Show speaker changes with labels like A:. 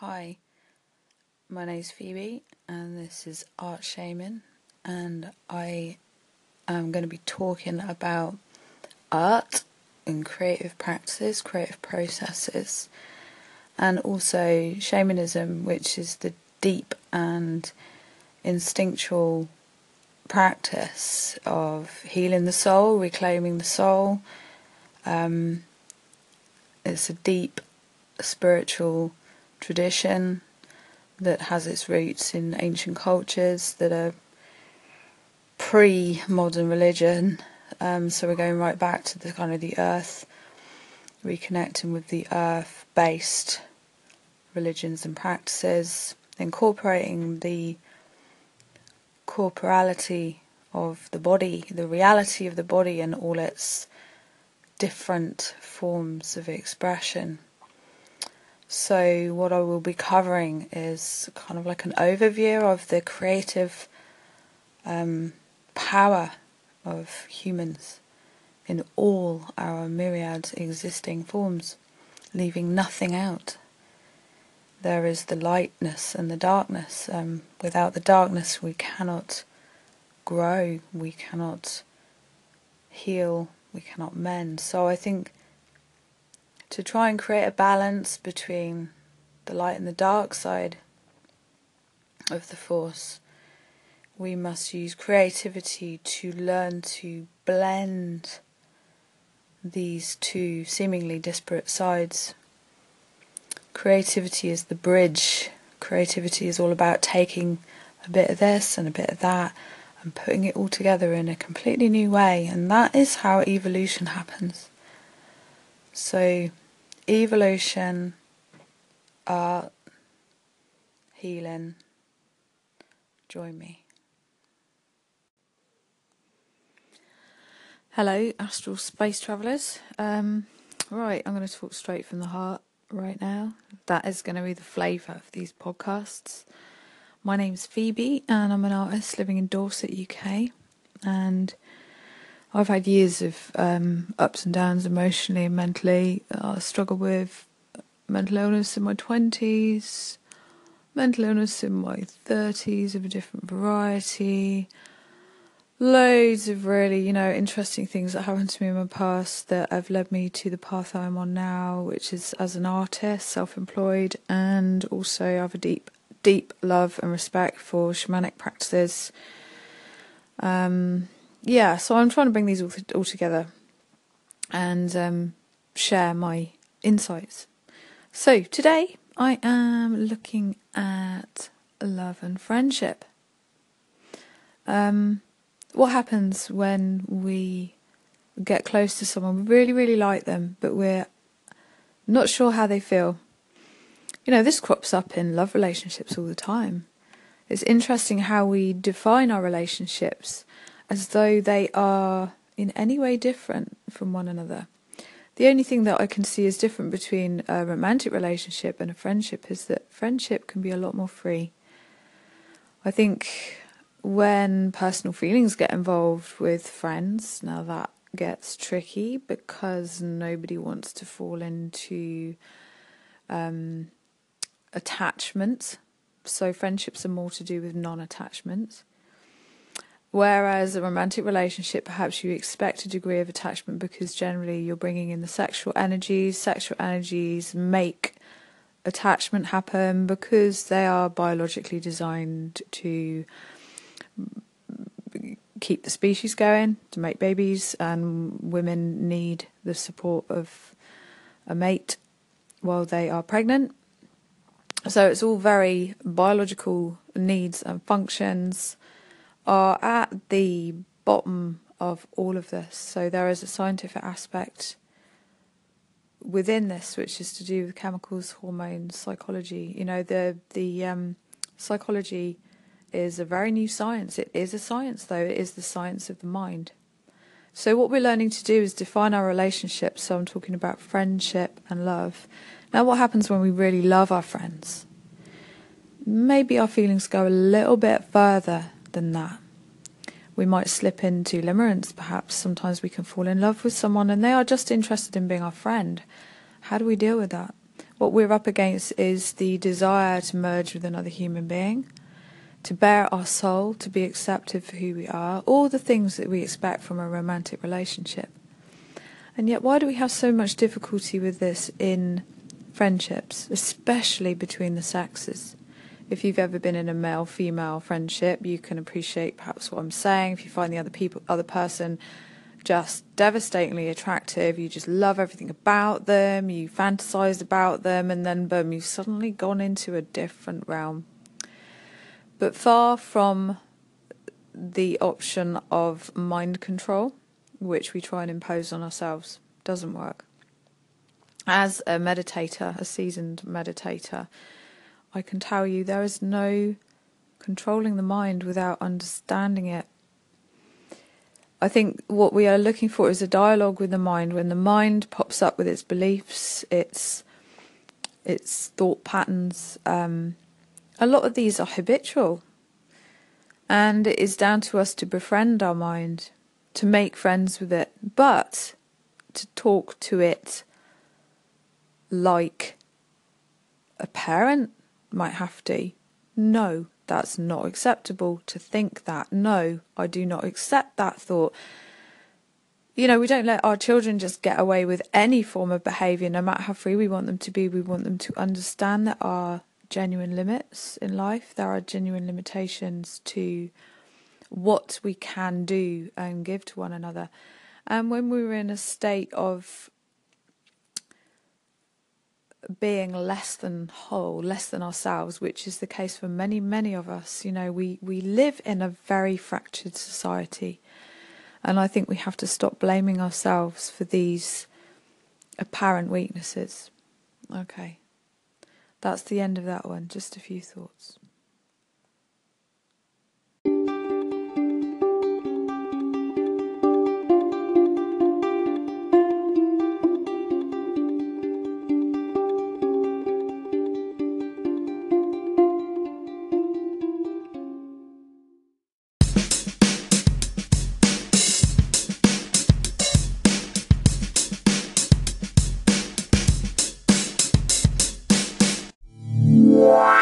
A: Hi, my name's Phoebe, and this is Art Shaman, and I am going to be talking about art and creative practices, creative processes, and also shamanism, which is the deep and instinctual practice of healing the soul, reclaiming the soul. Um, it's a deep spiritual tradition that has its roots in ancient cultures that are pre modern religion. Um, so we're going right back to the kind of the earth, reconnecting with the earth based religions and practices, incorporating the corporality of the body, the reality of the body, and all its different forms of expression. So, what I will be covering is kind of like an overview of the creative um, power of humans in all our myriad existing forms, leaving nothing out. There is the lightness and the darkness. Um, without the darkness, we cannot grow, we cannot heal, we cannot mend. So, I think to try and create a balance between the light and the dark side of the force, we must use creativity to learn to blend these two seemingly disparate sides. Creativity is the bridge. Creativity is all about taking a bit of this and a bit of that and putting it all together in a completely new way, and that is how evolution happens. So, evolution, art, healing, join me. Hello, astral space travellers. Um, right, I'm going to talk straight from the heart right now. That is going to be the flavour of these podcasts. My name's Phoebe, and I'm an artist living in Dorset, UK. And I've had years of um, ups and downs emotionally and mentally. I struggled with mental illness in my 20s, mental illness in my 30s of a different variety. Loads of really, you know, interesting things that happened to me in my past that have led me to the path I'm on now, which is as an artist, self employed, and also I have a deep, deep love and respect for shamanic practices. Um, yeah, so I'm trying to bring these all, all together and um, share my insights. So today I am looking at love and friendship. Um, what happens when we get close to someone, we really, really like them, but we're not sure how they feel? You know, this crops up in love relationships all the time. It's interesting how we define our relationships as though they are in any way different from one another. The only thing that I can see is different between a romantic relationship and a friendship is that friendship can be a lot more free. I think when personal feelings get involved with friends, now that gets tricky because nobody wants to fall into um, attachment. So friendships are more to do with non attachment. Whereas a romantic relationship, perhaps you expect a degree of attachment because generally you're bringing in the sexual energies. Sexual energies make attachment happen because they are biologically designed to keep the species going, to make babies, and women need the support of a mate while they are pregnant. So it's all very biological needs and functions are at the bottom of all of this. So there is a scientific aspect within this, which is to do with chemicals, hormones, psychology. You know, the the um, psychology is a very new science. It is a science, though. It is the science of the mind. So what we're learning to do is define our relationships. So I'm talking about friendship and love. Now, what happens when we really love our friends? Maybe our feelings go a little bit further than that. We might slip into limerence, perhaps. Sometimes we can fall in love with someone and they are just interested in being our friend. How do we deal with that? What we're up against is the desire to merge with another human being, to bare our soul, to be accepted for who we are, all the things that we expect from a romantic relationship. And yet, why do we have so much difficulty with this in friendships, especially between the sexes? If you've ever been in a male female friendship, you can appreciate perhaps what I'm saying. If you find the other people, other person just devastatingly attractive, you just love everything about them, you fantasized about them, and then boom, you've suddenly gone into a different realm. But far from the option of mind control, which we try and impose on ourselves, doesn't work. As a meditator, a seasoned meditator, I can tell you there is no controlling the mind without understanding it. I think what we are looking for is a dialogue with the mind. When the mind pops up with its beliefs, its its thought patterns, um, a lot of these are habitual, and it is down to us to befriend our mind, to make friends with it, but to talk to it like a parent might have to. No, that's not acceptable to think that. No, I do not accept that thought. You know, we don't let our children just get away with any form of behaviour, no matter how free we want them to be. We want them to understand there are genuine limits in life, there are genuine limitations to what we can do and give to one another. And when we were in a state of being less than whole, less than ourselves, which is the case for many, many of us. You know, we, we live in a very fractured society. And I think we have to stop blaming ourselves for these apparent weaknesses. Okay. That's the end of that one. Just a few thoughts.
B: Wow.